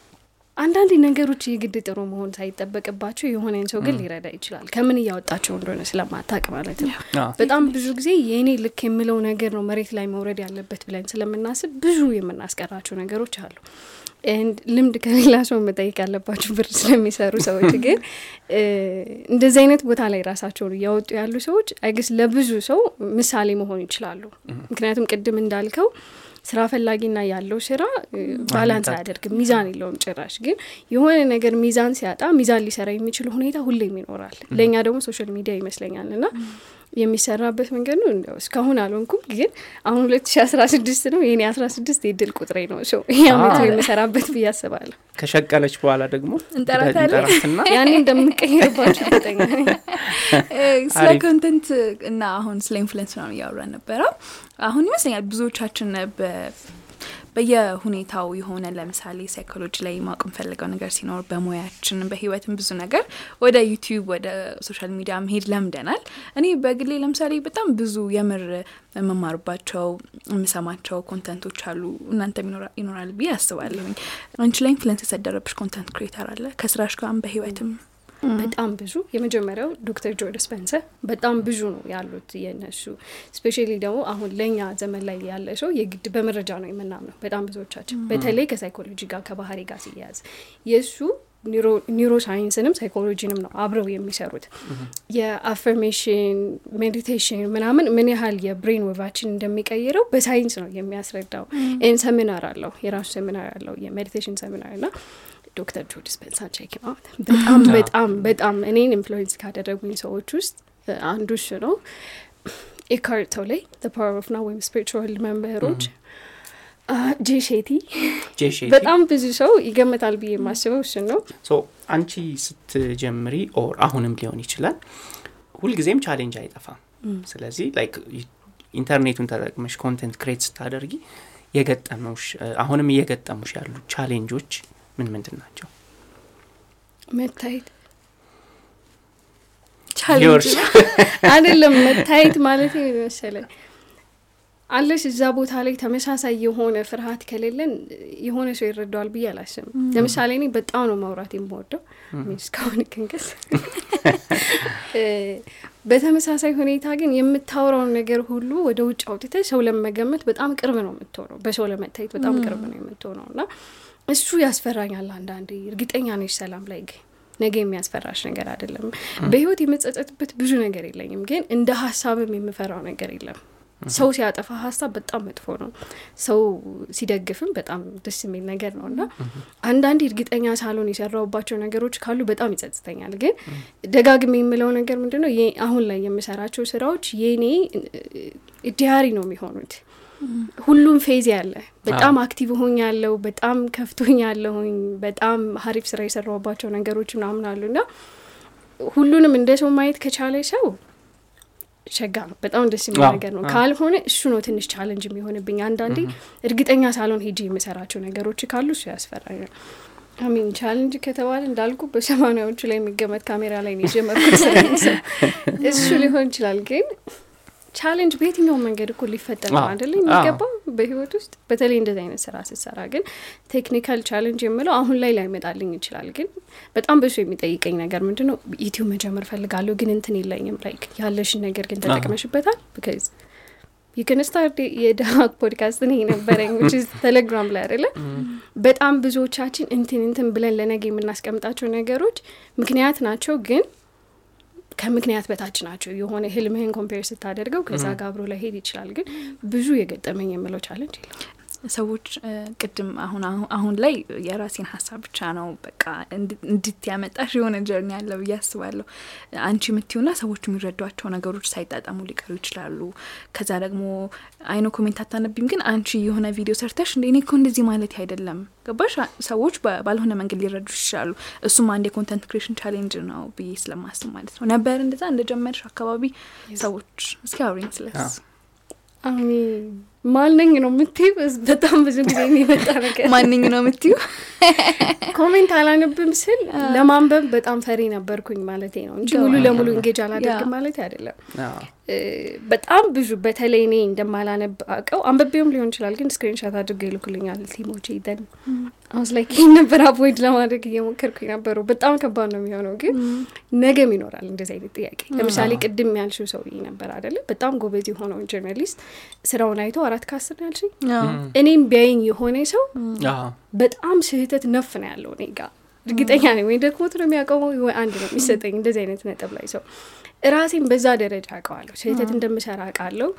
አንዳንድ ነገሮች የግድ ጥሩ መሆን ሳይጠበቅባቸው የሆነን ሰው ግን ሊረዳ ይችላል። ከምን እያወጣቸው እንደሆነ ስለማታቅ ማለት ነው። በጣም ብዙ ጊዜ የእኔ ልክ የምለው ነገር ነው መሬት ላይ መውረድ ያለበት ብለን ስለምናስብ ብዙ የምናስቀራቸው ነገሮች አሉ። ልምድ ከሌላ ሰው መጠየቅ ያለባቸው ብር ስለሚሰሩ ሰዎች ግን እንደዚህ አይነት ቦታ ላይ ራሳቸውን እያወጡ ያሉ ሰዎች I guess ለብዙ ሰው ምሳሌ መሆን ይችላሉ። ምክንያቱም ቅድም እንዳልከው ስራ ፈላጊና ያለው ስራ balance አያደርግም፣ ሚዛን የለውም ጭራሽ። ግን የሆነ ነገር ሚዛን ሲያጣ ሚዛን ሊሰራ የሚችል ሁኔታ ሁሌም ይኖራል። ለእኛ ደግሞ social media ይመስለኛል እና የሚሰራበት መንገድ ነው። እንደው እስካሁን አልሆንኩም፣ ግን አሁን ሁለት ሺ አስራ ስድስት ነው የኔ አስራ ስድስት የድል ቁጥሬ ነው ሰው ይህ አመት ብዬ አስባለሁ። ከሸቀለች በኋላ ደግሞ እንጠራታለን። እንጠራትና ያኔ እንደምንቀይርባቸው እርግጠኛ ነኝ። ስለ content እና አሁን ስለ influence ነው እያወራን ነበረ። አሁን ይመስለኛል ብዙዎቻችን በ- በየሁኔታው የሆነ ለምሳሌ ሳይኮሎጂ ላይ ማወቅ የምፈልገው ነገር ሲኖር በሙያችን በህይወትም ብዙ ነገር ወደ ዩቲዩብ ወደ social media መሄድ ለምደናል። እኔ በግሌ ለምሳሌ በጣም ብዙ የምር የምማርባቸው የምሰማቸው content ኦች አሉ። እናንተም ይኖራ- ይኖራል ብዬ አስባለሁኝ። አንቺ ላይ influence የተደረግሽበት content creator አለ ከስራሽ ጋርም በህይወትም በጣም ብዙ የመጀመሪያው ዶክተር ጆ ዲስፔንዛ በጣም ብዙ ነው ያሉት የነሱ specially ደግሞ አሁን ለእኛ ዘመን ላይ ያለ ሰው የግድ በመረጃ ነው የምናምነው በጣም ብዙዎቻችን በተለይ ከሳይኮሎጂ ጋር ከባህሪ ጋር ሲያያዝ የእሱ neuroscience ንም psychology ንም ነው አብረው የሚሰሩት። የ affirmation meditation ምናምን ምን ያህል የ brain wave ኣችን እንደሚቀይረው በሳይንስ ነው የሚያስረዳው። ሰሚናር አለው የራሱ ሰሚናር አለው የ meditation seminar እና ዶክተር ጆ ዲስፔንዛ check out በጣም በጣም በጣም እኔን influence ካደረጉኝ ሰዎች ውስጥ አንዱ እሱ ነው። ኤካርት ቶሌ Power of Now ወይም spiritual መምህሮች ጄ ሼቲ። በጣም ብዙ ሰው ይገምታል ብዬ የማስበው እሱን ነው። so አንቺ ስትጀምሪ or አሁንም ሊሆን ይችላል ሁልጊዜም challenge አይጠፋም። ስለዚህ like ኢንተርኔቱን ተጠቅመሽ content create ስታደርጊ የገጠሙሽ እ፣ አሁንም እየገጠሙሽ ያሉ challenge ኦች ምን ምንድን ናቸው? መታየት። challenge አይደለም መታየት ማለት መሰለሽ እዛ ቦታ ላይ ተመሳሳይ የሆነ ፍርሃት ከሌለን የሆነ ሰው ይረዳዋል ብዬ አላስብም። ለምሳሌ እኔ በጣም ነው ማውራት የምወደው። እስካሁን ክንቅስ በተመሳሳይ ሁኔታ ግን የምታወራውን ነገር ሁሉ ወደ ውጭ አውጥተ ሰው ለመገመት በጣም ቅርብ ነው የምትሆነው፣ በሰው ለመታየት በጣም ቅርብ ነው የምትሆነው። እና እሱ ያስፈራኛል አንዳንዴ። እርግጠኛ ነሽ ሰላም ላይ ግን ነገ የሚያስፈራሽ ነገር አይደለም። በህይወት የመጸጸትበት ብዙ ነገር የለኝም፣ ግን እንደ ሀሳብም የምፈራው ነገር የለም። ሰው ሲያጠፋ ሀሳብ በጣም መጥፎ ነው። ሰው ሲደግፍም በጣም ደስ የሚል ነገር ነው እና አንዳንድ እርግጠኛ ሳልሆን የሰራሁባቸው ነገሮች ካሉ በጣም ይጸጽተኛል። ግን ደጋግሜ የምለው ነገር ምንድን ነው አሁን ላይ የምሰራቸው ስራዎች የኔ diary ነው የሚሆኑት። ሁሉም phase ያለ በጣም active ሆኜ ያለሁ በጣም ከፍቶኝ ያለሁኝ በጣም ሀሪፍ ስራ የሰራሁባቸው ነገሮች ምናምን አሉ እና ሁሉንም እንደ ሰው ማየት ከቻለ ሰው ሸጋ ነው። በጣም ደስ የሚል ነገር ነው። ካልሆነ እሱ ነው ትንሽ challenge የሚሆንብኝ። አንዳንዴ እርግጠኛ ሳልሆን ሄጂ የምሰራቸው ነገሮች ካሉ እሱ ያስፈራኛል። I mean challenge ከተባለ እንዳልኩ በሰማኒያዎቹ ላይ የሚገመት ካሜራ ላይ ነው የጀመርኩት እሱ ሊሆን ይችላል ግን challenge በየትኛው መንገድ እኮ ሊፈጠር ነው አይደለ የሚገባው በህይወት ውስጥ በተለይ እንደዚህ አይነት ስራ ስትሰራ ግን technical challenge የምለው አሁን ላይ ላይመጣልኝ ይችላል። ግን በጣም ብዙ የሚጠይቀኝ ነገር ምንድን ነው ዩቲዩብ መጀመር ፈልጋለሁ ግን እንትን የለኝም። ላይክ ያለሽን ነገር ግን ተጠቅመሽበታል? ቢካዝ የከነስታር የድሀ ፖድካስት እኔ ነበረኝ ቴሌግራም ላይ አይደለ? በጣም ብዙዎቻችን እንትን እንትን ብለን ለነገ የምናስቀምጣቸው ነገሮች ምክንያት ናቸው። ግን ከምክንያት በታች ናቸው። የሆነ ህልምህን ኮምፔር ስታደርገው ከዛ ጋር አብሮ ላይ ሄድ ይችላል። ግን ብዙ የገጠመኝ የምለው ቻለንጅ የለም። ሰዎች ቅድም አሁን አሁን ላይ የራሴን ሀሳብ ብቻ ነው በቃ እንድት ያመጣሽ የሆነ journey ያለ ብዬ አስባለሁ። አንቺ የምትይውና ሰዎች የሚረዷቸው ነገሮች ሳይጣጣሙ ሊቀሩ ይችላሉ። ከዛ ደግሞ I know comment አታነቢም፣ ግን አንቺ የሆነ ቪዲዮ ሰርተሽ እንደ እኔ እኮ እንደዚህ ማለት አይደለም ገባሽ? ሰዎች ባልሆነ መንገድ ሊረዱ ይችላሉ። እሱም አንድ የ content creation challenge ነው ብዬ ስለማስብ ማለት ነው። ነበር እንደዛ እንደጀመርሽ አካባቢ ሰዎች እስኪ አውሪኝ ስለሱ። ማንኝ ነው የምትይው? በጣም ብዙ ጊዜ የሚመጣ ነገር ማንኝ ነው የምትዩ? ኮሜንት አላነብም ስል ለማንበብ በጣም ፈሪ ነበርኩኝ ማለት ነው እንጂ ሙሉ ለሙሉ እንጌጅ አላደርግም ማለት አይደለም። በጣም ብዙ በተለይ እኔ እንደማላነብ አውቀው አንበቤውም ሊሆን ይችላል፣ ግን ስክሪንሻት አድርገው ይልኩልኛል ቲሞቼ ደን አሁን ላይ ይህን ነበር አቮይድ ለማድረግ እየሞከርኩኝ ነበሩ። በጣም ከባድ ነው የሚሆነው፣ ግን ነገም ይኖራል እንደዚህ አይነት ጥያቄ። ለምሳሌ ቅድም ያልሽው ሰውዬ ነበር አይደለ? በጣም ጎበዝ የሆነው ጆርናሊስት ስራውን አይቶ አራት ከአስር ነው ያልሽኝ እኔም ቢያይኝ የሆነ ሰው አዎ። በጣም ስህተት ነፍ ነው ያለው እኔ ጋ እርግጠኛ ነኝ ወይ ደክሞት ነው የሚያቆመው ወይ አንድ ነው የሚሰጠኝ እንደዚህ አይነት ነጥብ ላይ ሰው። ራሴን በዛ ደረጃ አውቀዋለሁ ስህተት እንደምሰራ አውቃለሁ።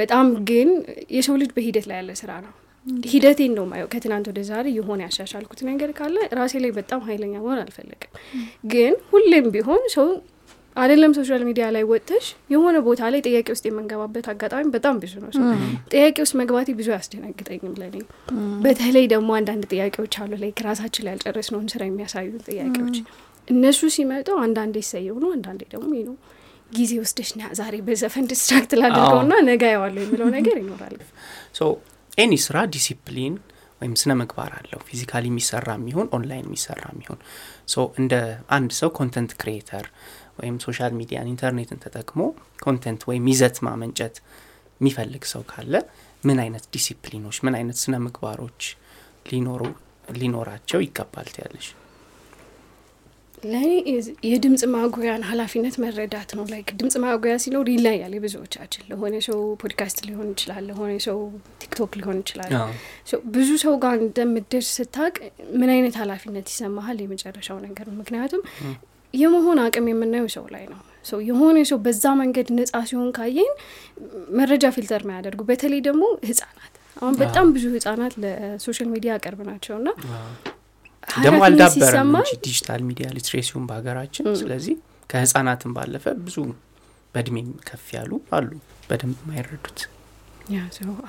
በጣም ግን የሰው ልጅ በሂደት ላይ ያለ ስራ ነው። ሂደቴን ነው ማየው ከትናንት ወደ ዛሬ የሆነ ያሻሻልኩት ነገር ካለ ራሴ ላይ በጣም ሀይለኛ መሆን አልፈልግም። ግን ሁሌም ቢሆን ሰው አይደለም ሶሻል ሚዲያ ላይ ወጥተሽ የሆነ ቦታ ላይ ጥያቄ ውስጥ የምንገባበት አጋጣሚ በጣም ብዙ ነው። ጥያቄ ውስጥ መግባቴ ብዙ አያስደነግጠኝም ለኔ። በተለይ ደግሞ አንዳንድ ጥያቄዎች አሉ ላይ ራሳችን ላይ ያልጨረስነውን ስራ የሚያሳዩ ጥያቄዎች። እነሱ ሲመጡ አንዳንዴ ይሰየው ነው አንዳንዴ ደግሞ ነው። ጊዜ ወስደሽ ና ዛሬ በዘፈን ዲስትራክት ላድርገውና ነገ ያዋለሁ የሚለው ነገር ይኖራል። ሶ ኤኒ ስራ ዲሲፕሊን ወይም ስነ ምግባር አለው። ፊዚካሊ የሚሰራ የሚሆን ኦንላይን የሚሰራ የሚሆን። so እንደ አንድ ሰው content creator ወይም social media ን ኢንተርኔትን ተጠቅሞ content ወይም ይዘት ማመንጨት የሚፈልግ ሰው ካለ ምን አይነት ዲሲፕሊኖች ምን አይነት ስነ ምግባሮች ሊኖሩ ሊኖራቸው ይገባል ትያለሽ? ለእኔ የድምፅ ማጉያን ኃላፊነት መረዳት ነው። like ድምፅ ማጉያ ሲኖር ይለያል የብዙዎቻችን። ለሆነ ሰው ፖድካስት ሊሆን ይችላል ለሆነ ሰው ቲክቶክ ሊሆን ይችላል። ብዙ ሰው ጋር እንደምደርስ ስታውቅ ምን አይነት ኃላፊነት ይሰማሃል? የመጨረሻው ነገር ነው። ምክንያቱም የመሆን አቅም የምናየው ሰው ላይ ነው። ሰው የሆነ ሰው በዛ መንገድ ነጻ ሲሆን ካየን መረጃ filter ማያደርጉ በተለይ ደግሞ ህጻናት አሁን በጣም ብዙ ህጻናት ለ social media ቅርብ ናቸው እና ደግሞ አልዳበረም digital media literacy ው በሀገራችን ስለዚህ ከህጻናትም ባለፈ ብዙ በእድሜም ከፍ ያሉ አሉ በደንብ የማይረዱት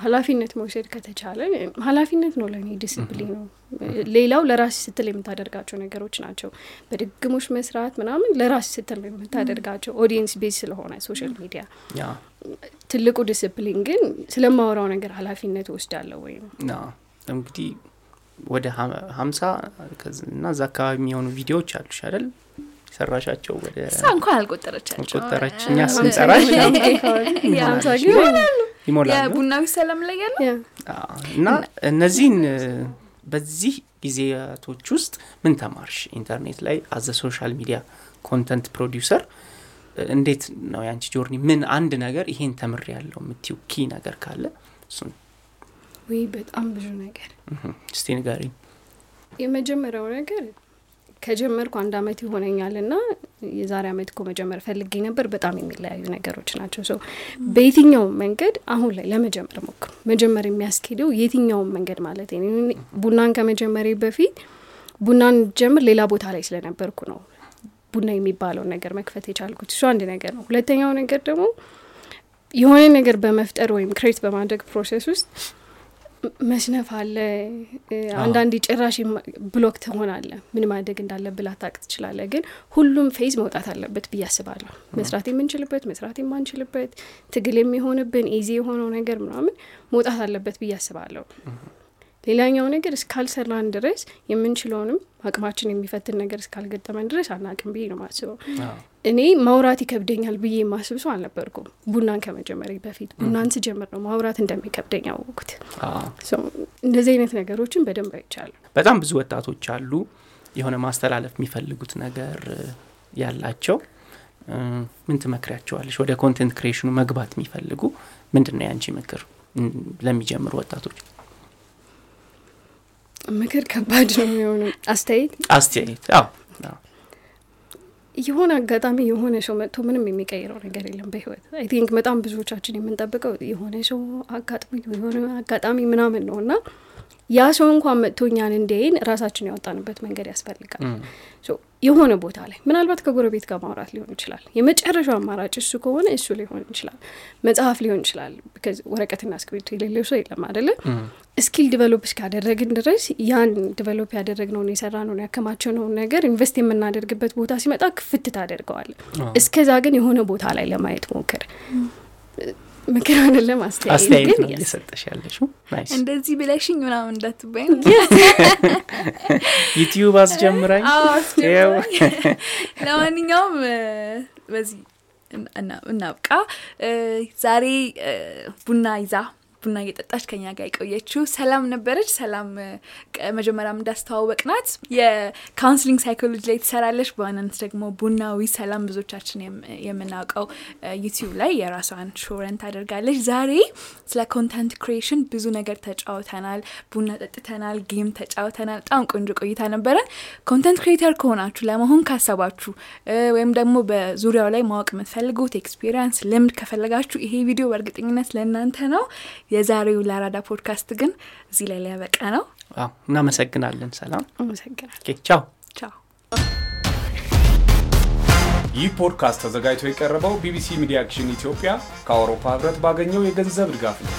ኃላፊነት መውሰድ ከተቻለ ኃላፊነት ነው ለእኔ ዲስፕሊን ነው ሌላው ለራስ ስትል የምታደርጋቸው ነገሮች ናቸው። በድግግሞሽ መስራት ምናምን ለራስ ስትል ነው የምታደርጋቸው audience based ስለሆነ social media። ትልቁ ዲስፕሊን ግን ስለማወራው ነገር ኃላፊነት ወስዳለሁ ወይ ነው? እንግዲህ ወደ ሀምሳ እና እዛ አካባቢ የሚሆኑ ቪዲዮዎች አሉሽ አይደል ሰራሻቸው ወደ እሷ እንኳን አልቆጠረቻቸው እኛ ስንጠራሽ ይሞላሉ። ሰላም ላይ ያለ እና እነዚህን በዚህ ጊዜያቶች ውስጥ ምን ተማርሽ? ኢንተርኔት ላይ አዘ ሶሻል ሚዲያ ኮንተንት ፕሮዲውሰር እንዴት ነው ያንቺ ጆርኒ? ምን አንድ ነገር ይሄን ተምር ያለው የምትዩ ኪ ነገር ካለ እሱን። ወይ በጣም ብዙ ነገር። እስቲ ንገሪኝ። የመጀመሪያው ነገር ከጀመርኩ አንድ አመት ይሆነኛል ና የዛሬ አመት እኮ መጀመር ፈልጌ ነበር። በጣም የሚለያዩ ነገሮች ናቸው። ሰው በየትኛውም መንገድ አሁን ላይ ለመጀመር ሞክሩ። መጀመር የሚያስኬደው የትኛውም መንገድ ማለት ቡናን ከመጀመሬ በፊት ቡናን ጀምር ሌላ ቦታ ላይ ስለነበርኩ ነው ቡና የሚባለውን ነገር መክፈት የቻልኩት። እሱ አንድ ነገር ነው። ሁለተኛው ነገር ደግሞ የሆነ ነገር በመፍጠር ወይም create በማድረግ process ውስጥ መስነፍ አለ። አንዳንዴ ጭራሽ block ትሆናለህ ምን ማድረግ እንዳለብህ ላታቅ ትችላለህ ግን ሁሉም phase መውጣት አለበት ብዬ አስባለሁ። መስራት የምንችልበት መስራት የማንችልበት ትግል የሚሆንብን easy የሆነው ነገር ምናምን መውጣት አለበት ብዬ አስባለሁ ሌላኛው ነገር እስካልሰራን ድረስ የምንችለውንም አቅማችን የሚፈትን ነገር እስካልገጠመን ድረስ አናቅም ብዬ ነው ማስበው እኔ ማውራት ይከብደኛል ብዬ የማስብ ሰው አልነበርኩም። ቡናን ከመጀመሬ በፊት ቡናን ስጀምር ነው ማውራት እንደሚከብደኝ ሰው እንደዚህ አይነት ነገሮችን በደንብ አይቻለሁ። በጣም ብዙ ወጣቶች አሉ የሆነ ማስተላለፍ የሚፈልጉት ነገር ያላቸው። ምን ትመክሪያቸዋለሽ? ወደ content creation ኑ መግባት የሚፈልጉ ምንድን ነው ያንቺ ምክር? ለሚጀምሩ ወጣቶች ምክር ከባድ ነው የሚሆኑ አስተያየት? አስተያየት የሆነ አጋጣሚ የሆነ ሰው መጥቶ ምንም የሚቀይረው ነገር የለም በህይወት። I think በጣም ብዙዎቻችን የምንጠብቀው የሆነ ሰው አጋጥሞ የሆነ አጋጣሚ ምናምን ነው እና ያ ሰው እንኳን መጥቶ እኛን እንዲያይን ራሳችን ያወጣንበት መንገድ ያስፈልጋል። የሆነ ቦታ ላይ ምናልባት ከጎረቤት ጋር ማውራት ሊሆን ይችላል። የመጨረሻው አማራጭ እሱ ከሆነ እሱ ሊሆን ይችላል። መጽሐፍ ሊሆን ይችላል። ወረቀትና እስክሪብቶ የሌለው ሰው የለም አደለ skill develop እስካደረግን ድረስ ያን develop ያደረግነውን የሰራነውን ያከማቸነውን ነገር invest የምናደርግበት ቦታ ሲመጣ ክፍት ታደርገዋል አዎ። እስከዛ ግን የሆነ ቦታ ላይ ለማየት ሞክር ምክር አይደለም አስተያየት ነው እየሰጠሽ ያለሽው? እንደዚህ ብለሽኝ ምናምን እንዳትባይ ዩቲዩብ አስጀምራኝ? ለማንኛውም በዚህ እና- እናብቃ። ዛሬ እ፣ ቡና ይዛ ቡና እየጠጣች ከኛ ጋር የቆየችው ሰላም ነበረች። ሰላም መጀመሪያም እንዳስተዋወቅናት የ counseling psychology ላይ ትሰራለች። በዋናነት ደግሞ ቡናዊ ሰላም ብዙዎቻችን የም- የምናውቀው ዩቲዩብ ላይ የራሷን show ኧን ታደርጋለች። ዛሬ ስለ content creation ብዙ ነገር ተጫውተናል። ቡና ጠጥተናል፣ game ተጫውተናል። በጣም ቆንጆ ቆይታ ነበረን። content creator ከሆናችሁ ለመሆን ካሰባችሁ ወይም ደግሞ በዙሪያው ላይ ማወቅ የምትፈልጉት experience ልምድ ከፈለጋችሁ ይሄ ቪዲዮ በእርግጠኝነት ለእናንተ ነው። የዛሬው ለአራዳ ፖድካስት ግን እዚህ ላይ ሊያበቃ ነው። አዎ፣ እናመሰግናለን። ሰላም። አመሰግናለሁ። okay፣ ቻው። ቻው። ይህ ፖድካስት ተዘጋጅቶ የቀረበው ቢቢሲ ሚዲያ አክሽን ኢትዮጵያ ከአውሮፓ ህብረት ባገኘው የገንዘብ ድጋፍ ነው።